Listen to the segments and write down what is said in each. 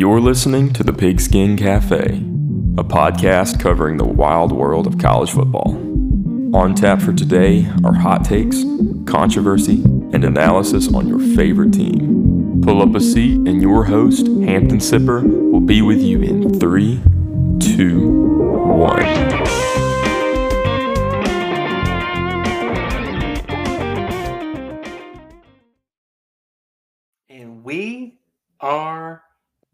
You're listening to the Pigskin Cafe, a podcast covering the wild world of college football. On tap for today are hot takes, controversy, and analysis on your favorite team. Pull up a seat, and your host, Hampton Sipper, will be with you in three, two, one.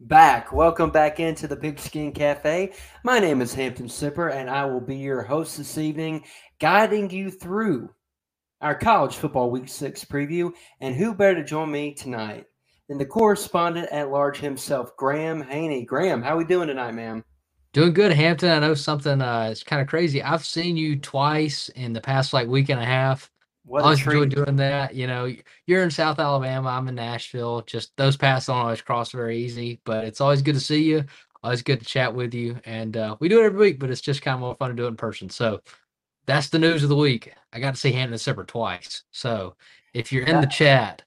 Back. Welcome back into the Pigskin Cafe. My name is Hampton Sipper, and I will be your host this evening, guiding you through our college football week six preview. And who better to join me tonight than the correspondent at large himself, Graham Haney. Graham, how are we doing tonight, man? Doing good, Hampton. I know something uh it's kind of crazy. I've seen you twice in the past like week and a half. What always enjoy doing that. You know, you're in South Alabama, I'm in Nashville. Just those paths don't always cross very easy, but it's always good to see you. Always good to chat with you. And uh, we do it every week, but it's just kind of more fun to do it in person. So that's the news of the week. I got to see Hampton Sipper twice. So if you're in the chat,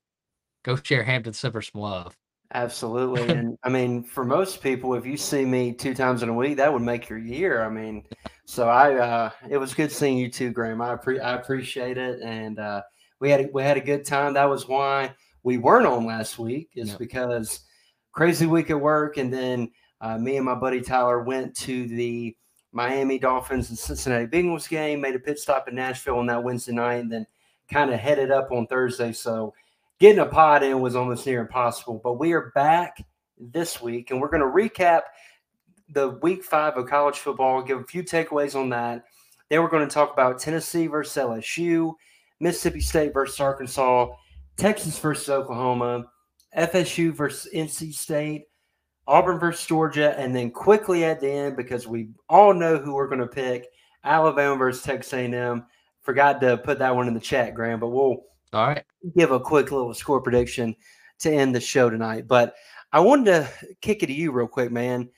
go share Hampton Sipper some love. Absolutely. And I mean, for most people, if you see me two times in a week, that would make your year. I mean, so I, uh, it was good seeing you too, Graham. I, appre- I appreciate it. And, uh, we had, a- we had a good time. That was why we weren't on last week is Yep. because crazy week at work. And then, uh, me and my buddy Tyler went to the Miami Dolphins and Cincinnati Bengals game, made a pit stop in Nashville on that Wednesday night, and then kind of headed up on Thursday. So, getting a pod in was almost near impossible. But we are back this week, and we're going to recap the week five of college football, give a few takeaways on that. Then we're going to talk about Tennessee versus LSU, Mississippi State versus Arkansas, Texas versus Oklahoma, FSU versus NC State, Auburn versus Georgia, and then quickly at the end, because we all know who we're going to pick, Alabama versus Texas A&M. Forgot to put that one in the chat, Graham, but we'll All right. give a quick little score prediction to end the show tonight. But I wanted to kick it to you real quick, man.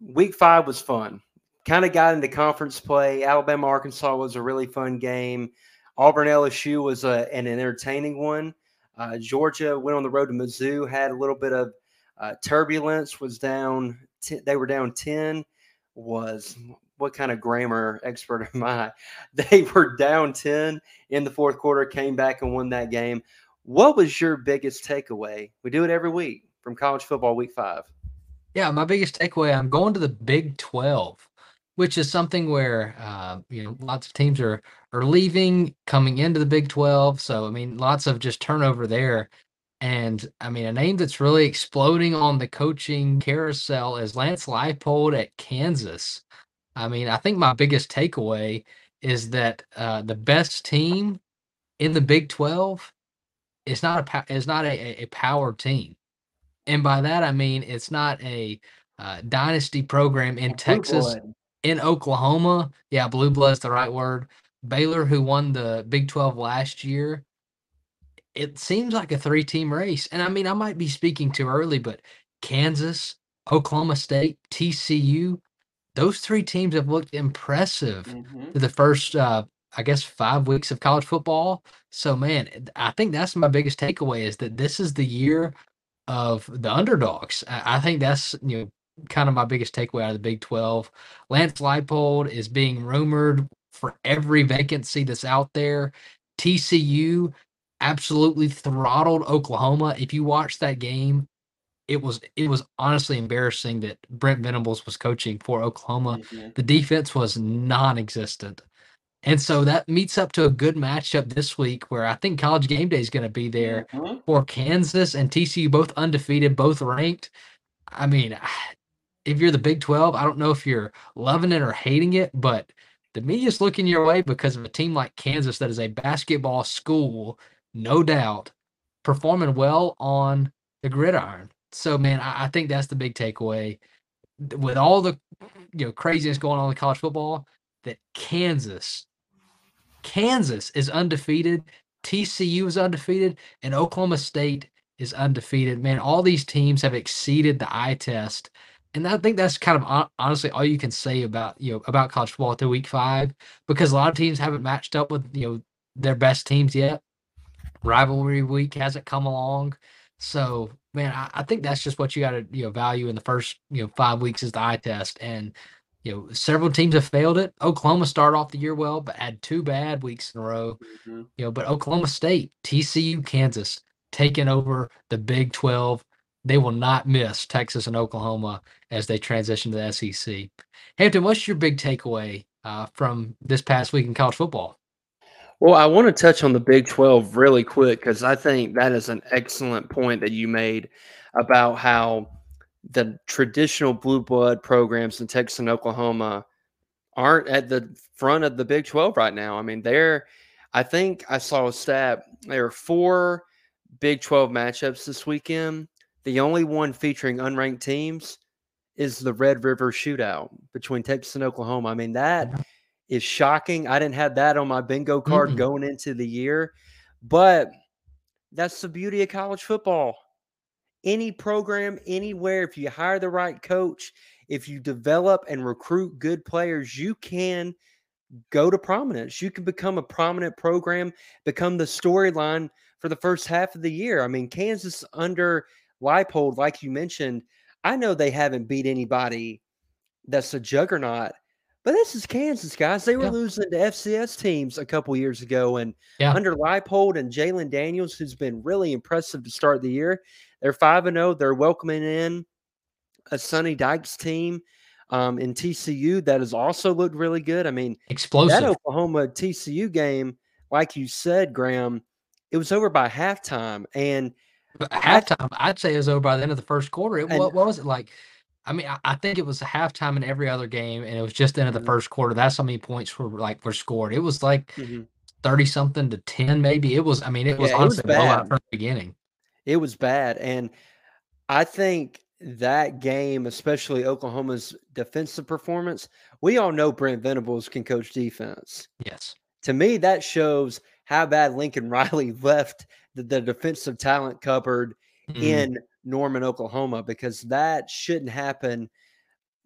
Week five was fun. Kind of got into conference play. Alabama Arkansas was a really fun game. Auburn LSU was a, an entertaining one. Uh, Georgia went on the road to Mizzou, had a little bit of uh, turbulence. Was down. T- they were down ten. Was what kind of grammar expert am I? They were down ten in the fourth quarter, came back and won that game. What was your biggest takeaway? We do it every week from college football week five. Yeah, my biggest takeaway, I'm going to the Big 12, which is something where uh, you know lots of teams are are leaving, coming into the Big 12. So I mean, lots of just turnover there. And I mean, a name that's really exploding on the coaching carousel is Lance Leipold at Kansas. I mean, I think my biggest takeaway is that uh, the best team in the Big 12 is not a is not a- a power team, and by that I mean it's not a uh, dynasty program in Blue Texas, blood. in Oklahoma. Yeah, blue blood's the right word. Baylor, who won the Big 12 last year, it seems like a three team race. And I mean, I might be speaking too early, but Kansas, Oklahoma State, TCU, those three teams have looked impressive Mhm. to the first uh I guess five weeks of college football. So man, I think that's my biggest takeaway is that this is the year of the underdogs. I, I think that's you know kind of my biggest takeaway out of the Big 12. Lance Leipold is being rumored for every vacancy that's out there. TCU absolutely throttled Oklahoma. If you watch that game, it was it was honestly embarrassing that Brent Venables was coaching for Oklahoma. Mhm. The defense was non-existent. And so that meets up to a good matchup this week where I think college game day is going to be there Mhm. for Kansas and TCU, both undefeated, both ranked. I mean, if you're the Big 12, I don't know if you're loving it or hating it, but the media's looking your way because of a team like Kansas that is a basketball school, no doubt, performing well on the gridiron. So, man, I, I think that's the big takeaway. With all the you know craziness going on in college football, that Kansas, Kansas is undefeated, TCU is undefeated, and Oklahoma State is undefeated. Man, all these teams have exceeded the eye test. And I think that's kind of honestly all you can say about you know about college football through week five because a lot of teams haven't matched up with you know their best teams yet. Rivalry week hasn't come along, So, man, I, I think that's just what you got to you know value in the first you know five weeks is the eye test, and you know several teams have failed it. Oklahoma started off the year well, but had two bad weeks in a row. Mm-hmm. You know, but Oklahoma State, TCU, Kansas taking over the Big Twelve. They will not miss Texas and Oklahoma as they transition to the SEC. Hampton, what's your big takeaway uh, from this past week in college football? Well, I want to touch on the Big 12 really quick because I think that is an excellent point that you made about how the traditional blue blood programs in Texas and Oklahoma aren't at the front of the Big 12 right now. I mean, they're, I think I saw a stat, there are four Big 12 matchups this weekend. The only one featuring unranked teams is the Red River shootout between Texas and Oklahoma. I mean, that mm-hmm. is shocking. I didn't have that on my bingo card Mm-mm. going into the year, but that's the beauty of college football. Any program, anywhere, if you hire the right coach, if you develop and recruit good players, you can go to prominence. You can become a prominent program, become the storyline for the first half of the year. I mean, Kansas under Leipold, like you mentioned, I know they haven't beat anybody that's a juggernaut, but this is Kansas, guys. They were Yeah. losing to FCS teams a couple years ago, and Yeah. under Leipold and Jalon Daniels, who's been really impressive to start the year, they're five and zero. They're welcoming in a Sonny Dykes team um, in TCU that has also looked really good. I mean, Explosive. that Oklahoma TCU game, like you said, Graham, it was over by halftime, and But halftime, I'd say it was over by the end of the first quarter. It, And- what, what was it like? I mean, I, I think it was halftime in every other game, and it was just the end of the Mhm. first quarter. That's how many points were like were scored. It was like Mhm. thirty something to ten, maybe. It was. I mean, it was Yeah, it was honestly blowout from the beginning. It was bad. And I think that game, especially Oklahoma's defensive performance, we all know Brent Venables can coach defense. Yes. To me, that shows how bad Lincoln Riley left the, the defensive talent cupboard Mhm. in Norman, Oklahoma, because that shouldn't happen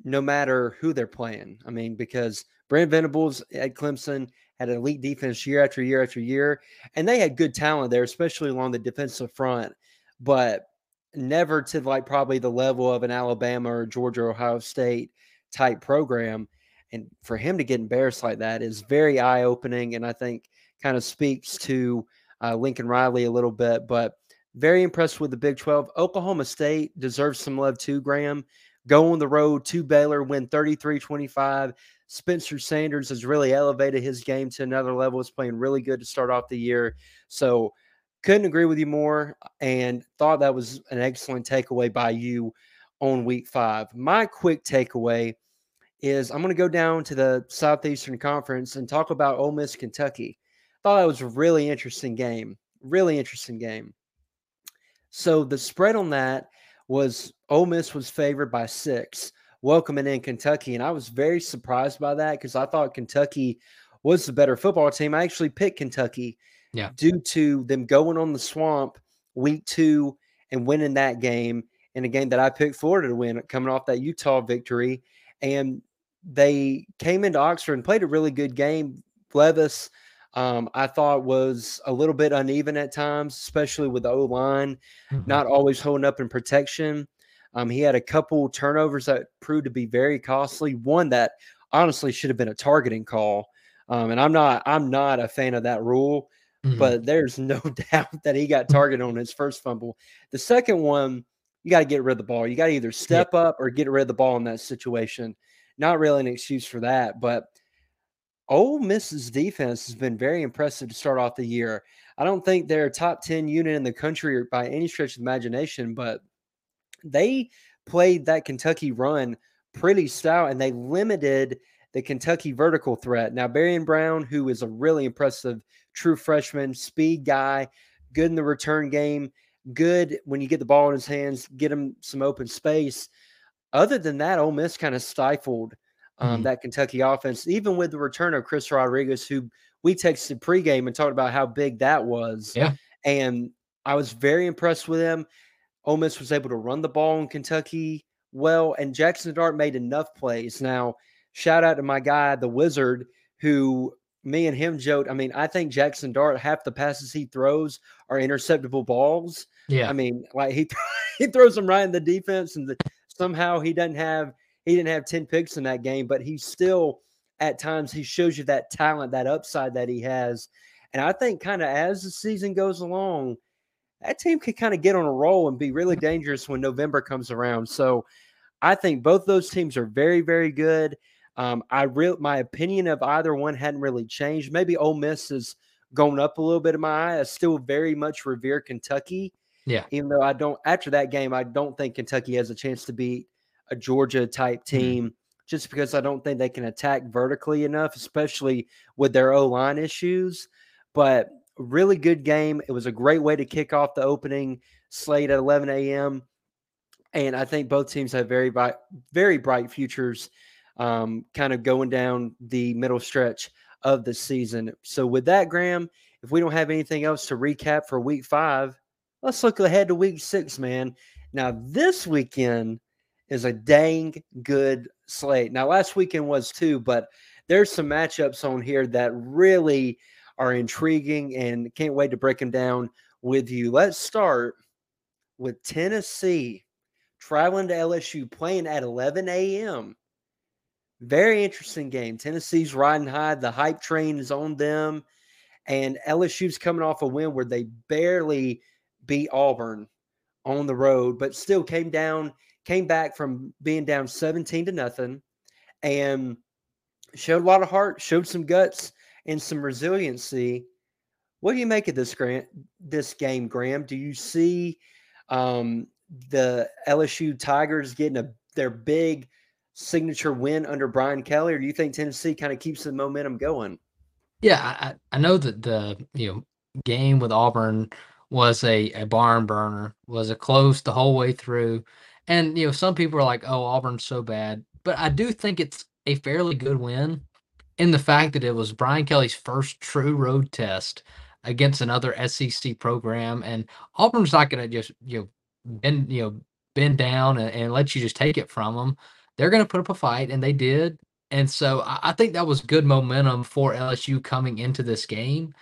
no matter who they're playing. I mean, because Brent Venables at Clemson had an elite defense year after year after year, and they had good talent there, especially along the defensive front, but never to like probably the level of an Alabama or Georgia, Ohio State type program. And for him to get embarrassed like that is very eye opening, and I think kind of speaks to uh, Lincoln Riley a little bit. But very impressed with the Big 12. Oklahoma State deserves some love too, Graham. Go on the road to Baylor, win 33 25. Spencer Sanders has really elevated his game to another level. Is playing really good to start off the year. So couldn't agree with you more and thought that was an excellent takeaway by you on week five. My quick takeaway is I'm going to go down to the Southeastern Conference and talk about Ole Miss Kentucky. Thought that was a really interesting game. Really interesting game. So the spread on that was Ole Miss was favored by six, welcoming in Kentucky, and I was very surprised by that because I thought Kentucky was the better football team. I actually picked Kentucky, Yeah. due to them going on the swamp week two and winning that game, in a game that I picked Florida to win, coming off that Utah victory, and they came into Oxford and played a really good game. Levis, um, I thought was a little bit uneven at times, especially with the O line Mhm. not always holding up in protection. Um, he had a couple turnovers that proved to be very costly. One that honestly should have been a targeting call. Um, and I'm not I'm not a fan of that rule, Mhm. but there's no doubt that he got targeted on his first fumble. The second one, you got to get rid of the ball. You got to either step up or get rid of the ball in that situation. Not really an excuse for that, but Ole Miss's defense has been very impressive to start off the year. I don't think they're a top 10 unit in the country by any stretch of imagination, but they played that Kentucky run pretty stout and they limited the Kentucky vertical threat. Now, Barion Brown, who is a really impressive true freshman, speed guy, good in the return game, good when you get the ball in his hands, get him some open space. Other than that, Ole Miss kind of stifled um, Mhm. that Kentucky offense, even with the return of Chris Rodriguez, who we texted pregame and talked about how big that was. Yeah. And I was very impressed with him. Ole Miss was able to run the ball in Kentucky well, and Jackson Dart made enough plays. Now, shout out to my guy, the Wizard, who me and him joked. I mean, I think Jackson Dart half the passes he throws are interceptable balls. Yeah. I mean, like he he throws them right in the defense, and the, somehow he doesn't have he didn't have ten picks in that game, but he still at times he shows you that talent, that upside that he has. And I think kind of as the season goes along, that team could kind of get on a roll and be really dangerous when November comes around. So I think both those teams are very, very good. Um, I real my opinion of either one hadn't really changed. Maybe Ole Miss has gone up a little bit in my eye. I still very much revere Kentucky. Yeah. Even though I don't after that game, I don't think Kentucky has a chance to beat a Georgia type Mm-hmm. team mm-hmm. just because I don't think they can attack vertically enough, especially with their O line issues. But really good game. It was a great way to kick off the opening slate at 11 a.m. And I think both teams have very bright, very bright futures, um, kind of going down the middle stretch of the season. So with that, Graham, if we don't have anything else to recap for Week Five, let's look ahead to Week Six, man. Now this weekend is a dang good slate. Now last weekend was too, but there's some matchups on here that really are intriguing and can't wait to break them down with you. Let's start with Tennessee traveling to LSU, playing at 11 a.m. Very interesting game. Tennessee's riding high. The hype train is on them. And LSU's coming off a win where they barely beat Auburn on the road, but still came down, came back from being down 17 to nothing and showed a lot of heart, showed some guts and some resiliency. What do you make of this Grant this game, Graham? Do you see um, the LSU Tigers getting a their big signature win under Brian Kelly, or do you think Tennessee kind of keeps the momentum going? Yeah, I, I know that the you know game with Auburn was a, a barn burner, was a close the whole way through. And you know, some people are like, oh, Auburn's so bad. But I do think it's a fairly good win in the fact that it was Brian Kelly's first true road test against another SEC program. And Auburn's not gonna just, you know, bend, you know, bend down and, and let you just take it from them. They're gonna put up a fight, and they did. And so I, I think that was good momentum for LSU coming into this game.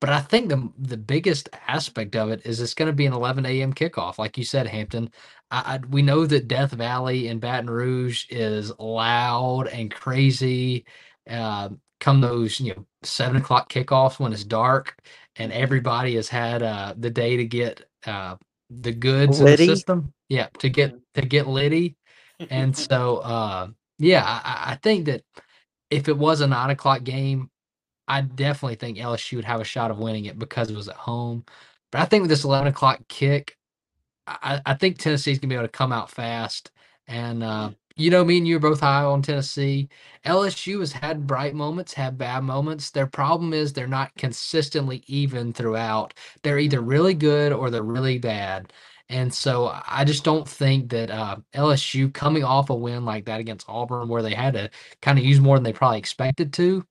But I think the the biggest aspect of it is it's going to be an 11 a.m. kickoff, like you said, Hampton. I, I, we know that Death Valley in Baton Rouge is loud and crazy. Uh, come those you know seven o'clock kickoffs when it's dark and everybody has had uh, the day to get uh, the goods Liddy? in the system. Yeah, to get to get Liddy, and so uh, yeah, I, I think that if it was a nine o'clock game, I definitely think LSU would have a shot of winning it because it was at home. But I think with this 11 o'clock kick, I, I think Tennessee's going to be able to come out fast. And, uh, you know, me and you are both high on Tennessee. LSU has had bright moments, had bad moments. Their problem is they're not consistently even throughout. They're either really good or they're really bad. And so I just don't think that uh, LSU coming off a win like that against Auburn, where they had to kind of use more than they probably expected to,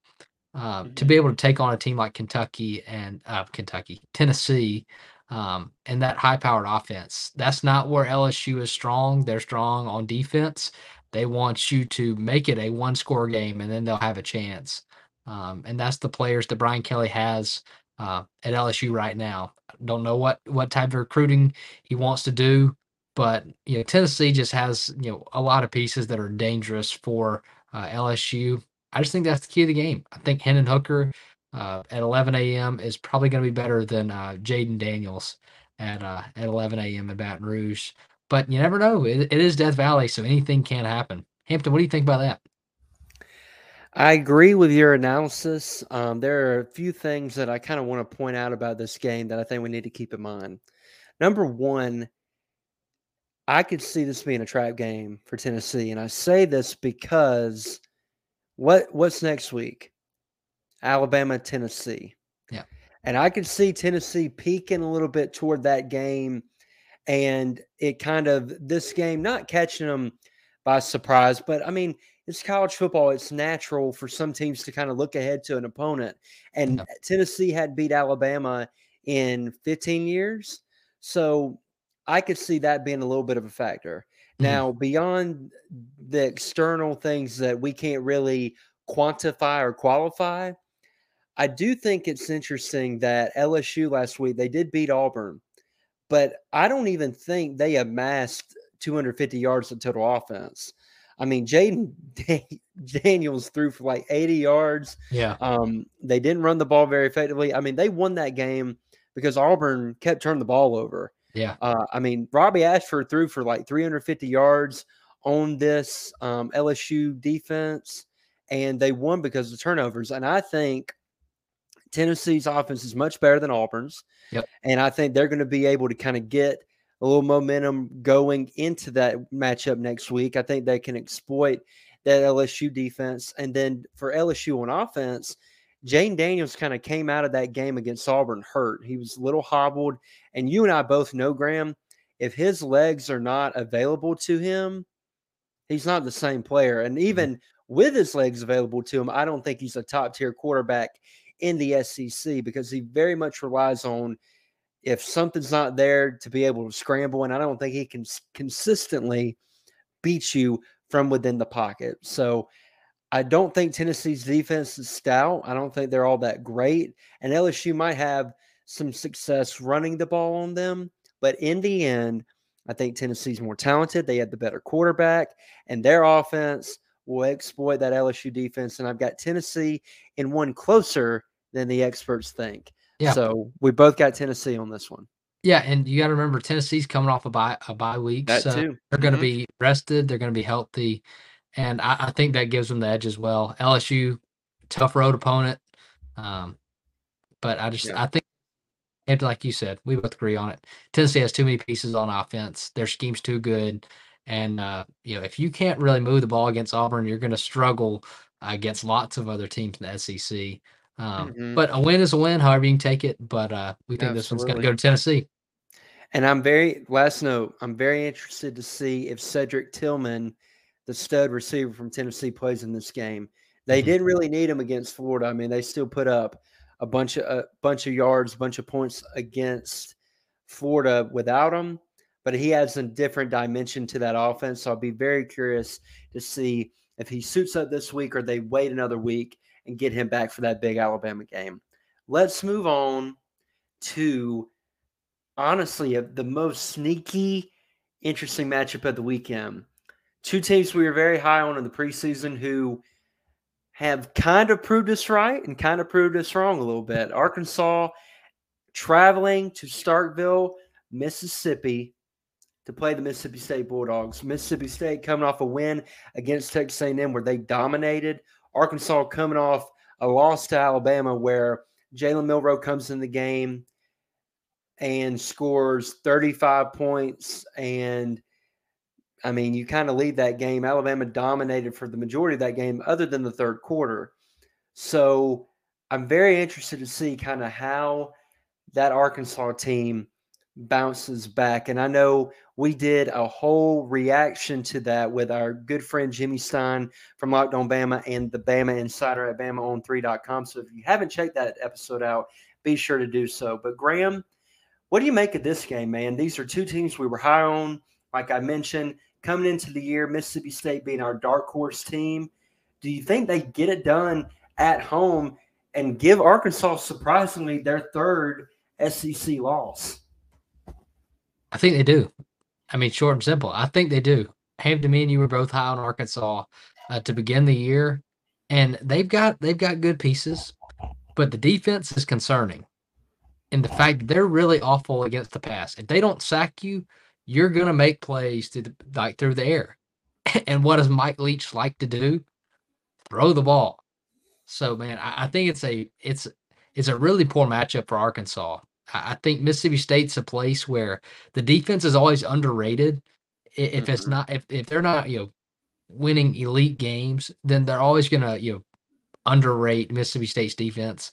uh, to be able to take on a team like Kentucky and uh, Kentucky, Tennessee, um, and that high-powered offense. That's not where LSU is strong. They're strong on defense. They want you to make it a one-score game, and then they'll have a chance. Um, and that's the players that Brian Kelly has uh, at LSU right now. Don't know what what type of recruiting he wants to do, but you know Tennessee just has you know a lot of pieces that are dangerous for uh, LSU. I just think that's the key of the game. I think Hendon Hooker uh, at 11 a.m. is probably going to be better than uh, Jayden Daniels at uh, at 11 a.m. in Baton Rouge. But you never know. It, it is Death Valley, so anything can happen. Hampton, what do you think about that? I agree with your analysis. Um, there are a few things that I kind of want to point out about this game that I think we need to keep in mind. Number one, I could see this being a trap game for Tennessee, and I say this because what what's next week? Alabama, Tennessee. Yeah. And I could see Tennessee peaking a little bit toward that game and it kind of this game not catching them by surprise, but I mean, it's college football. It's natural for some teams to kind of look ahead to an opponent. And Yeah. Tennessee had beat Alabama in 15 years. So I could see that being a little bit of a factor. Mhm. Now, beyond the external things that we can't really quantify or qualify, I do think it's interesting that LSU last week they did beat Auburn, but I don't even think they amassed 250 yards of total offense. I mean, Jayden Daniels threw for like 80 yards. Yeah. Um, they didn't run the ball very effectively. I mean, they won that game because Auburn kept turning the ball over. Yeah. Uh, I mean, Robbie Ashford threw for like 350 yards on this um, LSU defense, and they won because of turnovers. And I think Tennessee's offense is much better than Auburn's. Yep. And I think they're going to be able to kind of get a little momentum going into that matchup next week. I think they can exploit that LSU defense. And then for LSU on offense, Jayden Daniels kind of came out of that game against Auburn hurt. He was a little hobbled. And you and I both know, Graham, if his legs are not available to him, he's not the same player. And even mm-hmm. with his legs available to him, I don't think he's a top tier quarterback in the SEC because he very much relies on if something's not there to be able to scramble. And I don't think he can consistently beat you from within the pocket. So I don't think Tennessee's defense is stout. I don't think they're all that great. And LSU might have some success running the ball on them. But in the end, I think Tennessee's more talented. They have the better quarterback, and their offense will exploit that LSU defense. And I've got Tennessee in one closer than the experts think. Yeah. So we both got Tennessee on this one. Yeah, and you got to remember Tennessee's coming off a bye a bye week, that so too. they're going to mm-hmm. be rested. They're going to be healthy, and I, I, think that gives them the edge as well. LSU, tough road opponent, um, but I just yeah. I think, and like you said, we both agree on it. Tennessee has too many pieces on offense. Their scheme's too good, and uh, you know if you can't really move the ball against Auburn, you're going to struggle against lots of other teams in the SEC. Um, mm-hmm. But a win is a win, however you can take it. But uh, we think Absolutely. this one's going to go to Tennessee. And I'm very last note. I'm very interested to see if Cedric Tillman, the stud receiver from Tennessee, plays in this game. They mm-hmm. didn't really need him against Florida. I mean, they still put up a bunch of a bunch of yards, a bunch of points against Florida without him. But he adds a different dimension to that offense. So I'll be very curious to see if he suits up this week or they wait another week and get him back for that big Alabama game. Let's move on to honestly the most sneaky, interesting matchup of the weekend. Two teams we were very high on in the preseason who have kind of proved us right and kind of proved us wrong a little bit. Arkansas traveling to Starkville, Mississippi to play the Mississippi State Bulldogs. Mississippi State coming off a win against Texas A&M where they dominated Arkansas coming off a loss to Alabama where Jalen Milroe comes in the game and scores 35 points. And I mean, you kind of lead that game. Alabama dominated for the majority of that game, other than the third quarter. So I'm very interested to see kind of how that Arkansas team bounces back. And I know we did a whole reaction to that with our good friend Jimmy Stein from Locked On Bama and the Bama Insider at BamaOn3.com. So if you haven't checked that episode out, be sure to do so. But Graham, what do you make of this game, man? These are two teams we were high on. Like I mentioned, coming into the year, Mississippi State being our dark horse team. Do you think they get it done at home and give Arkansas surprisingly their third SEC loss? I think they do. I mean, short and simple. I think they do. Ham, to me and you were both high on Arkansas uh, to begin the year, and they've got they've got good pieces, but the defense is concerning. And the fact they're really awful against the pass. If they don't sack you, you're gonna make plays to the, like through the air. And what does Mike Leach like to do? Throw the ball. So man, I, I think it's a it's it's a really poor matchup for Arkansas. I think Mississippi State's a place where the defense is always underrated. If mm-hmm. it's not, if, if they're not, you know, winning elite games, then they're always going to, you know, underrate Mississippi State's defense.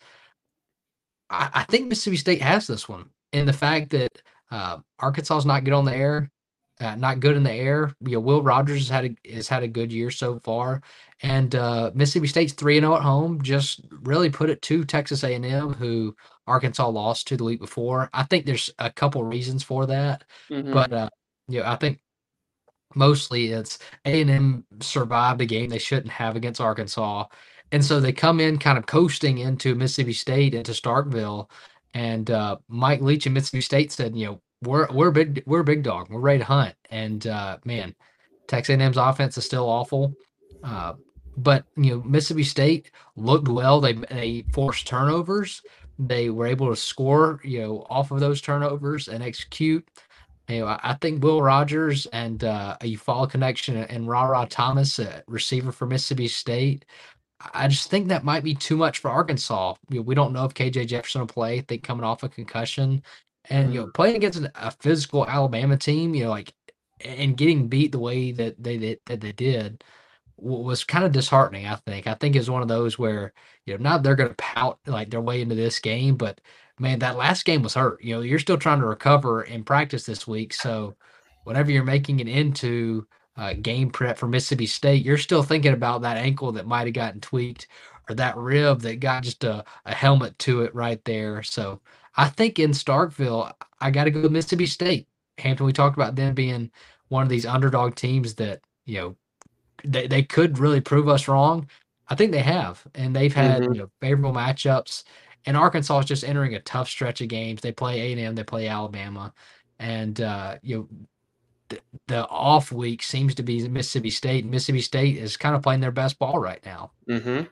I, I, think Mississippi State has this one. And the fact that uh, Arkansas is not good on the air, uh, not good in the air. You know, Will Rogers has had a, has had a good year so far, and uh, Mississippi State's three and zero oh at home. Just really put it to Texas A and M, who Arkansas lost to the week before. I think there's a couple reasons for that, mm-hmm. but uh, you know, I think mostly it's A and M survived a game they shouldn't have against Arkansas, and so they come in kind of coasting into Mississippi State into Starkville, and uh, Mike Leach and Mississippi State said, you know, we're we're big we're a big dog, we're ready to hunt, and uh, man, Texas A&M's offense is still awful. Uh, but you know Mississippi State looked well. They they forced turnovers. They were able to score, you know, off of those turnovers and execute. You know, I, I think Will Rogers and uh, a Eufaula connection and Rara Thomas, a receiver for Mississippi State. I just think that might be too much for Arkansas. You know, we don't know if KJ Jefferson will play. I think coming off a concussion, and you know, mm. playing against a physical Alabama team, you know, like and getting beat the way that they that they did was kind of disheartening. I think. I think it's one of those where you know not they're going to pout like their way into this game, but man, that last game was hurt. You know, you're still trying to recover in practice this week, so whenever you're making it into uh, game prep for Mississippi State, you're still thinking about that ankle that might have gotten tweaked or that rib that got just a, a helmet to it right there. So I think in Starkville, I got to go Mississippi State. Hampton, we talked about them being one of these underdog teams that, you know, they, they could really prove us wrong. I think they have, and they've had mm-hmm. you know, favorable matchups. And Arkansas is just entering a tough stretch of games. They play A and M, they play Alabama, and uh, you know the, the off week seems to be Mississippi State. Mississippi State is kind of playing their best ball right now. Mm-hmm.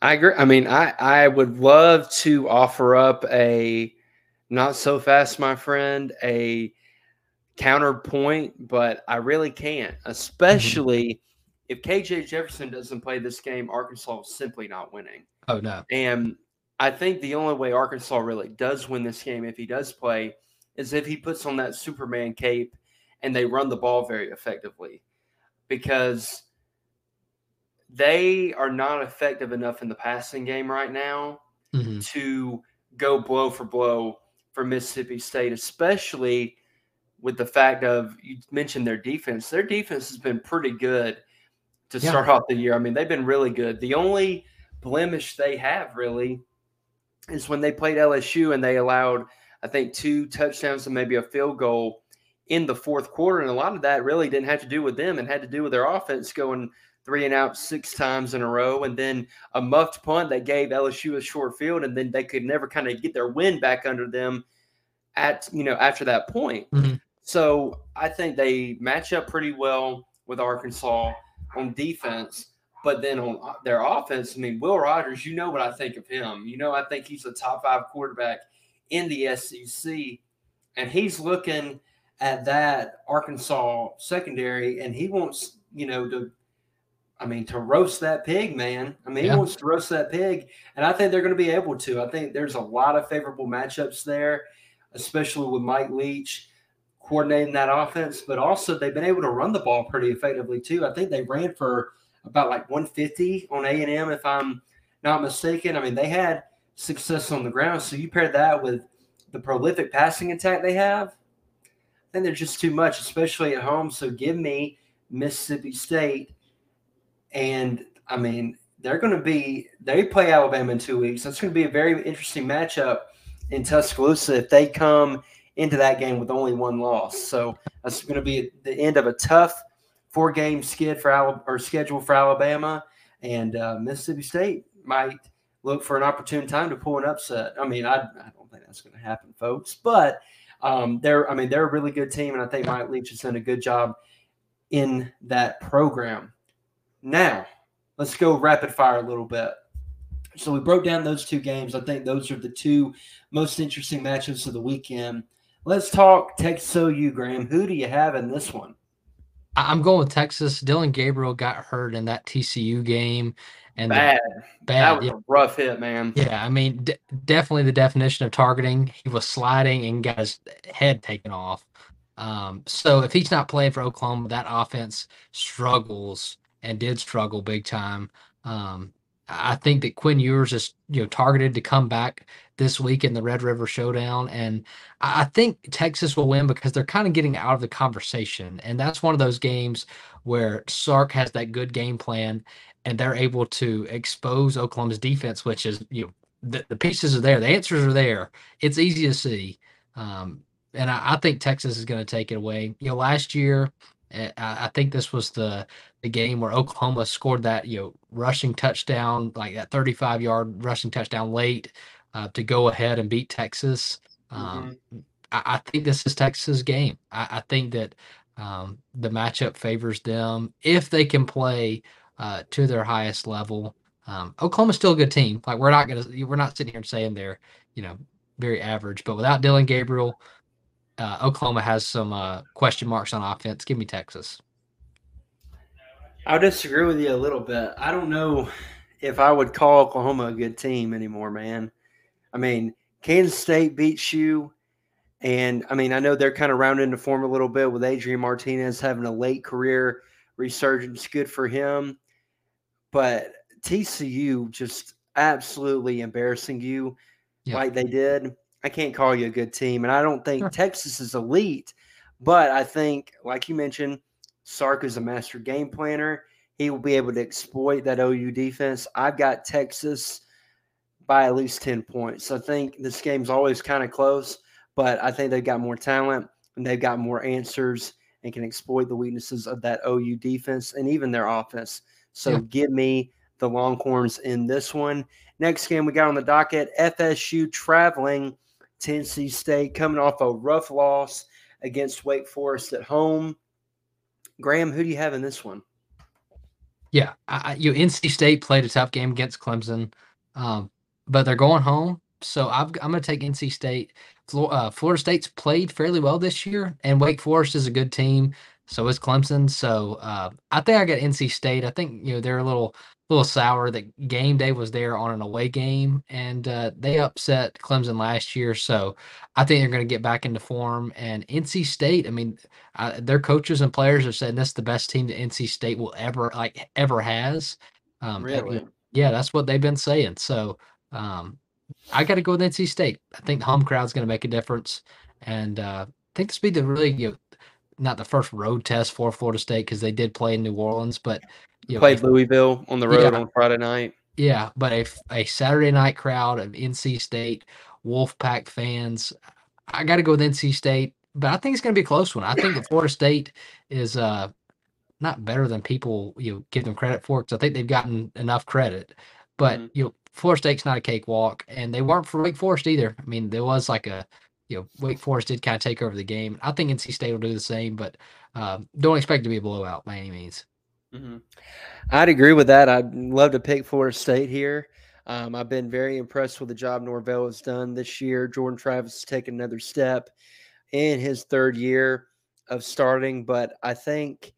I agree. I mean, I I would love to offer up a not so fast, my friend, a counterpoint, but I really can't, mm-hmm. especially mm-hmm. if KJ Jefferson doesn't play this game, Arkansas is simply not winning. Oh, no. And I think the only way Arkansas really does win this game, if he does play, is if he puts on that Superman cape and they run the ball very effectively because they are not effective enough in the passing game right now mm-hmm. to go blow for blow for Mississippi State, especially with the fact of you mentioned their defense. Their defense has been pretty good to yeah. start off the year. I mean, they've been really good. The only blemish they have really is when they played LSU and they allowed, I think, two touchdowns and maybe a field goal in the fourth quarter. And a lot of that really didn't have to do with them and had to do with their offense going three and out six times in a row. And then a muffed punt that gave LSU a short field. And then they could never kind of get their wind back under them at, you know, after that point. Mm-hmm. So I think they match up pretty well with Arkansas on defense. But then on uh, their offense, I mean, Will Rogers, you know what I think of him. You know, I think he's a top five quarterback in the SEC. And he's looking at that Arkansas secondary and he wants, you know, to, I mean, to roast that pig, man. I mean, yeah. he wants to roast that pig. And I think they're going to be able to. I think there's a lot of favorable matchups there, especially with Mike Leach coordinating that offense, but also they've been able to run the ball pretty effectively too. I think they ran for about like 150 on A and M, if I'm not mistaken. I mean, they had success on the ground. So you pair that with the prolific passing attack they have, I think they're just too much, especially at home. So give me Mississippi State, and I mean they're going to be they play Alabama in two weeks. That's going to be a very interesting matchup in Tuscaloosa if they come into that game with only one loss. So that's going to be the end of a tough four game skid for Alabama or schedule for Alabama, and uh, Mississippi State might look for an opportune time to pull an upset. I mean, I, I don't think that's going to happen, folks, but um, they're I mean they're a really good team, and I think Mike Leach has done a good job in that program. Now, let's go rapid fire a little bit. So we broke down those two games. I think those are the two most interesting matchups of the weekend. Let's talk Texas OU, Graham. Who do you have in this one? I'm going with Texas. Dillon Gabriel got hurt in that TCU game, and bad, the, bad. That was yeah. a rough hit, man. Yeah, I mean, d- definitely the definition of targeting. He was sliding and got his head taken off. Um, so if he's not playing for Oklahoma, that offense struggles and did struggle big time. Um, I think that Quinn Ewers is you know targeted to come back this week in the Red River Showdown, and I think Texas will win because they're kind of getting out of the conversation, and that's one of those games where Sark has that good game plan, and they're able to expose Oklahoma's defense, which is you know the, the pieces are there, the answers are there. It's easy to see, um, and I, I think Texas is going to take it away. You know, last year I, I think this was the the game where Oklahoma scored that you know rushing touchdown, like that 35 yard rushing touchdown late uh, to go ahead and beat Texas. Um, mm-hmm. I, I, think this is Texas' game. I, I think that um, the matchup favors them if they can play uh, to their highest level. Um, Oklahoma's still a good team. Like we're not gonna, we're not sitting here and saying they're, you know, very average. But without Dillon Gabriel, uh, Oklahoma has some uh, question marks on offense. Give me Texas. I'll disagree with you a little bit. I don't know if I would call Oklahoma a good team anymore, man. I mean, Kansas State beats you. And I mean, I know they're kind of rounding into form a little bit with Adrian Martinez having a late career resurgence. Good for him. But TCU just absolutely embarrassing you yep. like they did. I can't call you a good team. And I don't think. Texas is elite. But I think, like you mentioned, Sark is a master game planner. He will be able to exploit that OU defense. I've got Texas by at least 10 points. I think this game's always kind of close, but I think they've got more talent and they've got more answers and can exploit the weaknesses of that OU defense and even their offense. So yeah. give me the Longhorns in this one. Next game we got on the docket FSU traveling Tennessee State coming off a rough loss against Wake Forest at home. Graham, who do you have in this one? Yeah, I, you know, NC State played a tough game against Clemson. Um, but they're going home. So i am going to take NC State. Uh, Florida State's played fairly well this year, and Wake Forest is a good team. So is Clemson. So uh, I think I got NC State. I think you know they're a little little sour. That game day was there on an away game, and uh, they upset Clemson last year. So I think they're going to get back into form. And NC State, I mean, I, their coaches and players are saying that's the best team that NC State will ever like ever has. Um, really? yeah, that's what they've been saying. So um, I got to go with NC State. I think the home crowd's going to make a difference, and uh, I think this will be the really you know, not the first road test for Florida State because they did play in New Orleans, but you played if, Louisville on the road yeah, on Friday night. Yeah, but a, a Saturday night crowd of NC State Wolfpack fans, I got to go with NC State. But I think it's going to be a close one. I think that Florida State is uh, not better than people you know, give them credit for because I think they've gotten enough credit. But mm-hmm. you know, Florida State's not a cakewalk, and they weren't for Wake Forest either. I mean, there was like a, you know, Wake Forest did kind of take over the game. I think NC State will do the same, but um, don't expect to be a blowout by any means. Mm-hmm. I'd agree with that. I'd love to pick Florida State here. Um, I've been very impressed with the job Norvell has done this year. Jordan Travis has taken another step in his third year of starting, but I think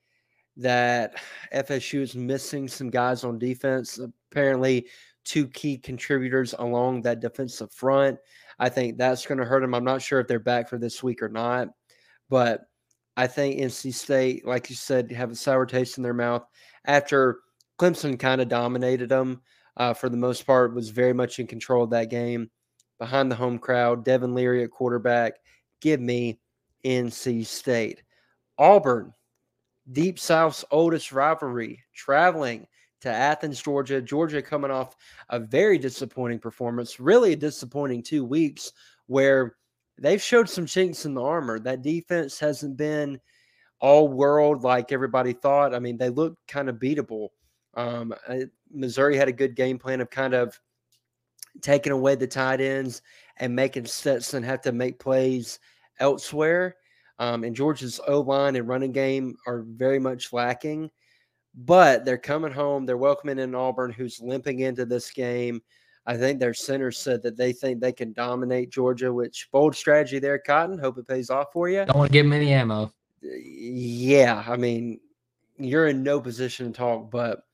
that FSU is missing some guys on defense. Apparently, two key contributors along that defensive front. I think that's going to hurt them. I'm not sure if they're back for this week or not, but I think NC State, like you said, have a sour taste in their mouth after Clemson kind of dominated them uh, for the most part, was very much in control of that game behind the home crowd. Devin Leary at quarterback. Give me NC State. Auburn, Deep South's oldest rivalry, traveling to Athens, Georgia. Georgia coming off a very disappointing performance, really a disappointing two weeks where they've showed some chinks in the armor. That defense hasn't been all world like everybody thought. I mean, they look kind of beatable. Um, Missouri had a good game plan of kind of taking away the tight ends and making Stetson have to make plays elsewhere. Um, and Georgia's O line and running game are very much lacking but they're coming home. They're welcoming in Auburn, who's limping into this game. I think their center said that they think they can dominate Georgia, which bold strategy there, Cotton. Hope it pays off for you. Don't want to give them any ammo. Yeah, I mean, you're in no position to talk, but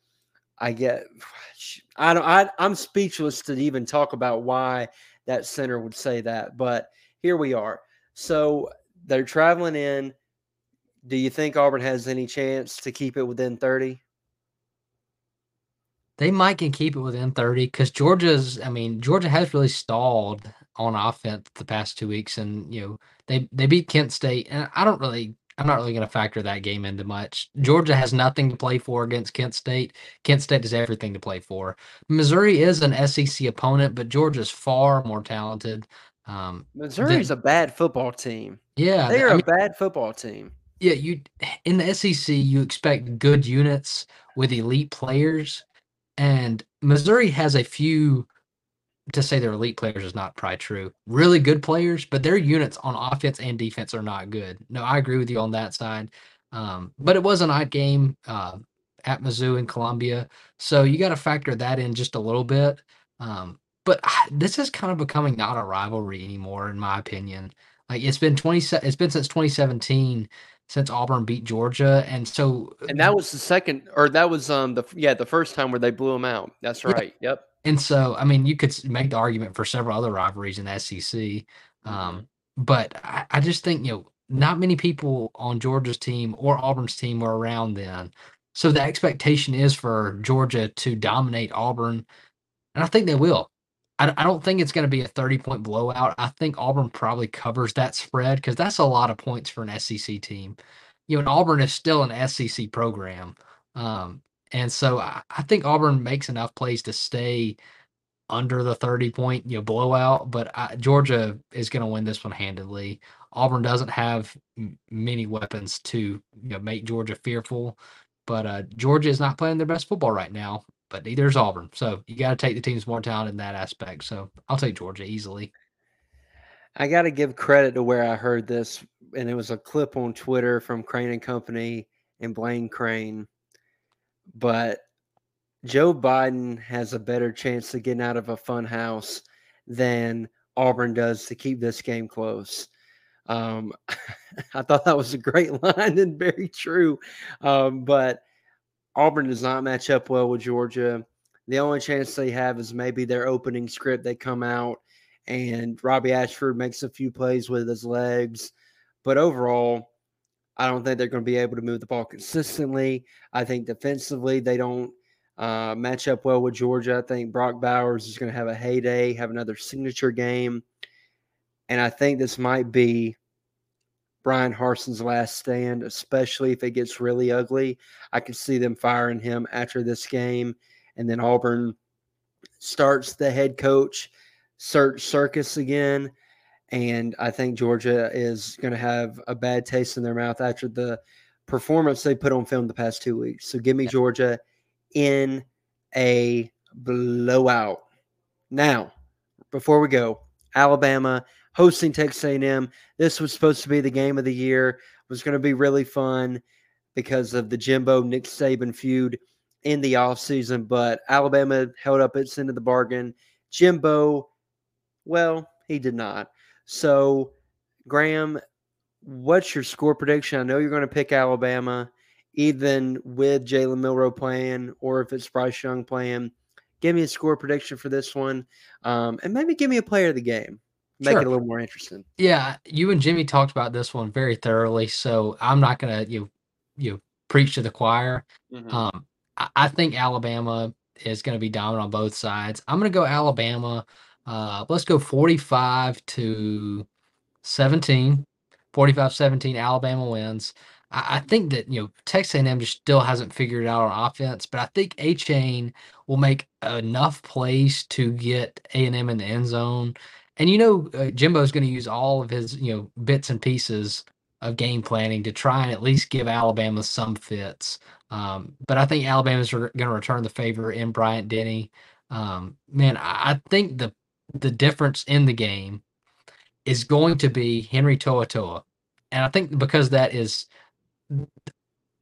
I get, I don't, I, I'm speechless to even talk about why that center would say that, but here we are. So they're traveling in. Do you think Auburn has any chance to keep it within 30? They might can keep it within 30 because Georgia's, I mean, Georgia has really stalled on offense the past two weeks. And, you know, they, they beat Kent State. And I don't really, I'm not really going to factor that game into much. Georgia has nothing to play for against Kent State. Kent State has everything to play for. Missouri is an SEC opponent, but Georgia's far more talented. Um, Missouri's than, a bad football team. Yeah. They are I mean, a bad football team. Yeah, you in the SEC you expect good units with elite players, and Missouri has a few. To say they're elite players is not probably true. Really good players, but their units on offense and defense are not good. No, I agree with you on that side. Um, but it was an odd game uh, at Mizzou in Columbia, so you got to factor that in just a little bit. Um, but this is kind of becoming not a rivalry anymore, in my opinion. Like it's been twenty, it's been since 2017 since Auburn beat Georgia, and so and that was the second, or that was um the yeah the first time where they blew them out. That's right. Yeah. Yep. And so I mean, you could make the argument for several other rivalries in the SEC, mm-hmm. um, but I, I just think you know not many people on Georgia's team or Auburn's team were around then. So the expectation is for Georgia to dominate Auburn, and I think they will. I, I don't think it's going to be a 30 point blowout. I think Auburn probably covers that spread because that's a lot of points for an SEC team. You know, and Auburn is still an SEC program. Um, and so I, I think Auburn makes enough plays to stay under the 30 point you know blowout but I, georgia is going to win this one handedly auburn doesn't have m- many weapons to you know make georgia fearful but uh, georgia is not playing their best football right now but neither is Auburn. So you got to take the teams more talented in that aspect. So I'll take Georgia easily. I got to give credit to where I heard this, and it was a clip on Twitter from Crane and Company and Blaine Crane. But Joe Biden has a better chance of getting out of a fun house than Auburn does to keep this game close. Um, I thought that was a great line and very true. Um, but Auburn does not match up well with Georgia. The only chance they have is maybe their opening script. They come out and Robby Ashford makes a few plays with his legs. But overall, I don't think they're going to be able to move the ball consistently. I think defensively, they don't uh, match up well with Georgia. I think Brock Bowers is going to have a heyday, have another signature game. And I think this might be Bryan Harsin's last stand, especially if it gets really ugly. I could see them firing him after this game. And then Auburn starts the head coach search circus again. And I think Georgia is going to have a bad taste in their mouth after the performance they put on film the past two weeks. So give me Georgia in a blowout. Now, before we go, Alabama hosting Texas A&M. This was supposed to be the game of the year. It was going to be really fun because of the Jimbo Nick Saban feud in the offseason, but Alabama held up its end of the bargain. Jimbo, well, he did not. So, Graham, what's your score prediction? I know you're going to pick Alabama, even with Jalen Milroe playing, or if it's Bryce Young playing. Give me a score prediction for this one, um, and maybe give me a player of the game make sure. it a little more interesting. Yeah, you and Jimmy talked about this one very thoroughly, so I'm not gonna you you preach to the choir. Mm-hmm. Um, I, I, think Alabama is going to be dominant on both sides. I'm going to go Alabama. Uh, let's go 45 to 17. 45 17, Alabama wins. I, I think that, you know, Texas A&M just still hasn't figured it out on offense, but I think Achane will make enough plays to get A&M in the end zone and you know, uh, Jimbo's going to use all of his, you know, bits and pieces of game planning to try and at least give Alabama some fits. Um, but I think Alabama's re- going to return the favor in Bryant Denny. Um, man, I, I think the the difference in the game is going to be Henry To'oTo'o, and I think because that is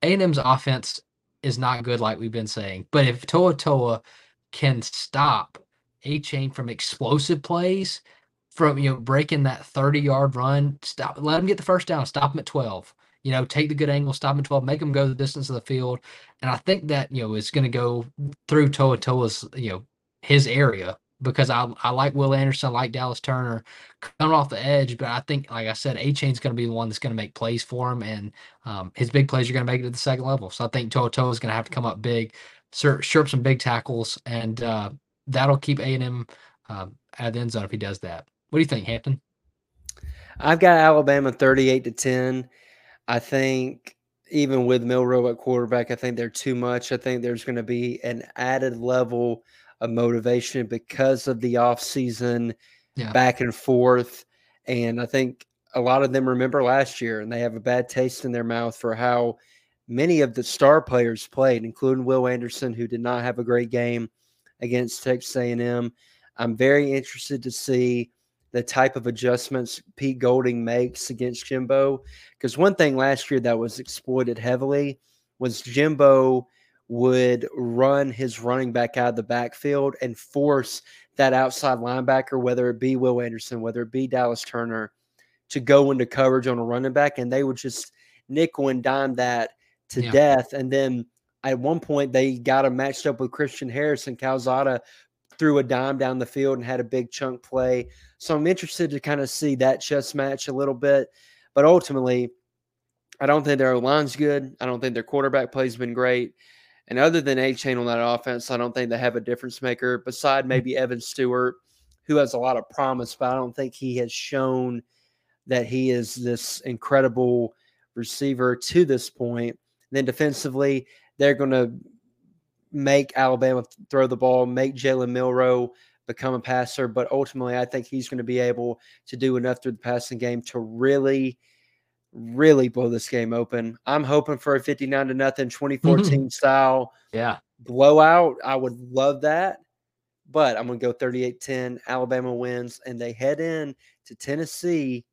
A&M's offense is not good, like we've been saying. But if To'oTo'o can stop Achane from explosive plays, from you know breaking that 30 yard run stop let him get the first down stop him at 12 you know take the good angle stop him at 12 make him go the distance of the field and i think that you know is going to go through To'oTo'o's you know his area because I, I like Will Anderson, I like Dallas Turner coming off the edge, but I think, like I said, Achane's going to be the one that's going to make plays for him, and um, his big plays are going to make it to the second level. So I think To'oTo'o is going to have to come up big, sharp some big tackles, and uh, that'll keep A and M uh, at the end zone if he does that. What do you think, happened? I've got Alabama 38 to 10. I think even with Milroe at quarterback, I think they're too much. I think there's going to be an added level of motivation because of the offseason yeah. back and forth. And I think a lot of them remember last year and they have a bad taste in their mouth for how many of the star players played, including Will Anderson, who did not have a great game against Texas A&M. I'm very interested to see the type of adjustments Pete Golding makes against Jimbo. Because one thing last year that was exploited heavily was Jimbo would run his running back out of the backfield and force that outside linebacker, whether it be Will Anderson, whether it be Dallas Turner, to go into coverage on a running back, and they would just nickel and dime that to yeah. death. And then at one point, they got him matched up with Christian Harris, and Calzada threw a dime down the field and had a big chunk play. So I'm interested to kind of see that chess match a little bit. But ultimately, I don't think their line's good. I don't think their quarterback play's been great. And other than Achane on that offense, I don't think they have a difference maker beside mm-hmm. maybe Evan Stewart, who has a lot of promise, but I don't think he has shown that he is this incredible receiver to this point. And then defensively, they're going to make Alabama throw the ball, make Jalen Milroe become a passer, but ultimately, I think he's going to be able to do enough through the passing game to really – really blow this game open. I'm hoping for a 59 to nothing mm-hmm. 2014 style yeah blowout. I would love that. But I'm going to go 38-10. Alabama wins and they head in to Tennessee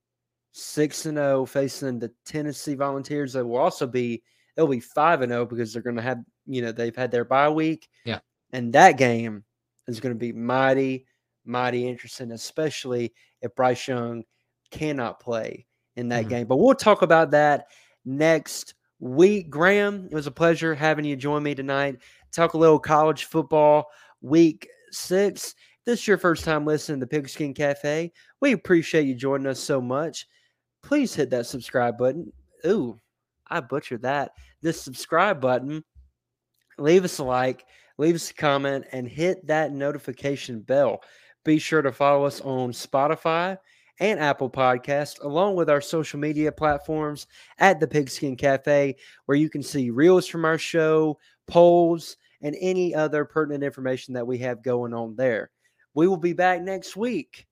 6 and 0 facing the Tennessee Volunteers. They will also be they'll be 5 and 0 because they're going to have, you know, they've had their bye week. Yeah. And that game is going to be mighty mighty interesting especially if Bryce Young cannot play in that mm-hmm. game. But we'll talk about that next week. Graham, it was a pleasure having you join me tonight. Talk a little college football week six. This is your first time listening to the Pigskin Cafe, we appreciate you joining us so much. Please hit that subscribe button. Ooh, I butchered that. This subscribe button. Leave us a like, leave us a comment, and hit that notification bell. Be sure to follow us on Spotify and Apple Podcast, along with our social media platforms at the Pigskin Cafe, where you can see reels from our show, polls, and any other pertinent information that we have going on there. We will be back next week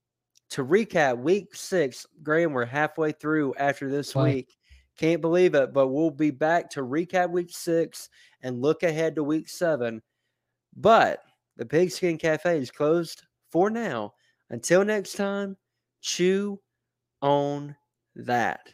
to recap week six. Graham, we're halfway through after this week. Can't believe it, but we'll be back to recap week six and look ahead to week seven. But the Pigskin Cafe is closed for now. Until next time, chew on that.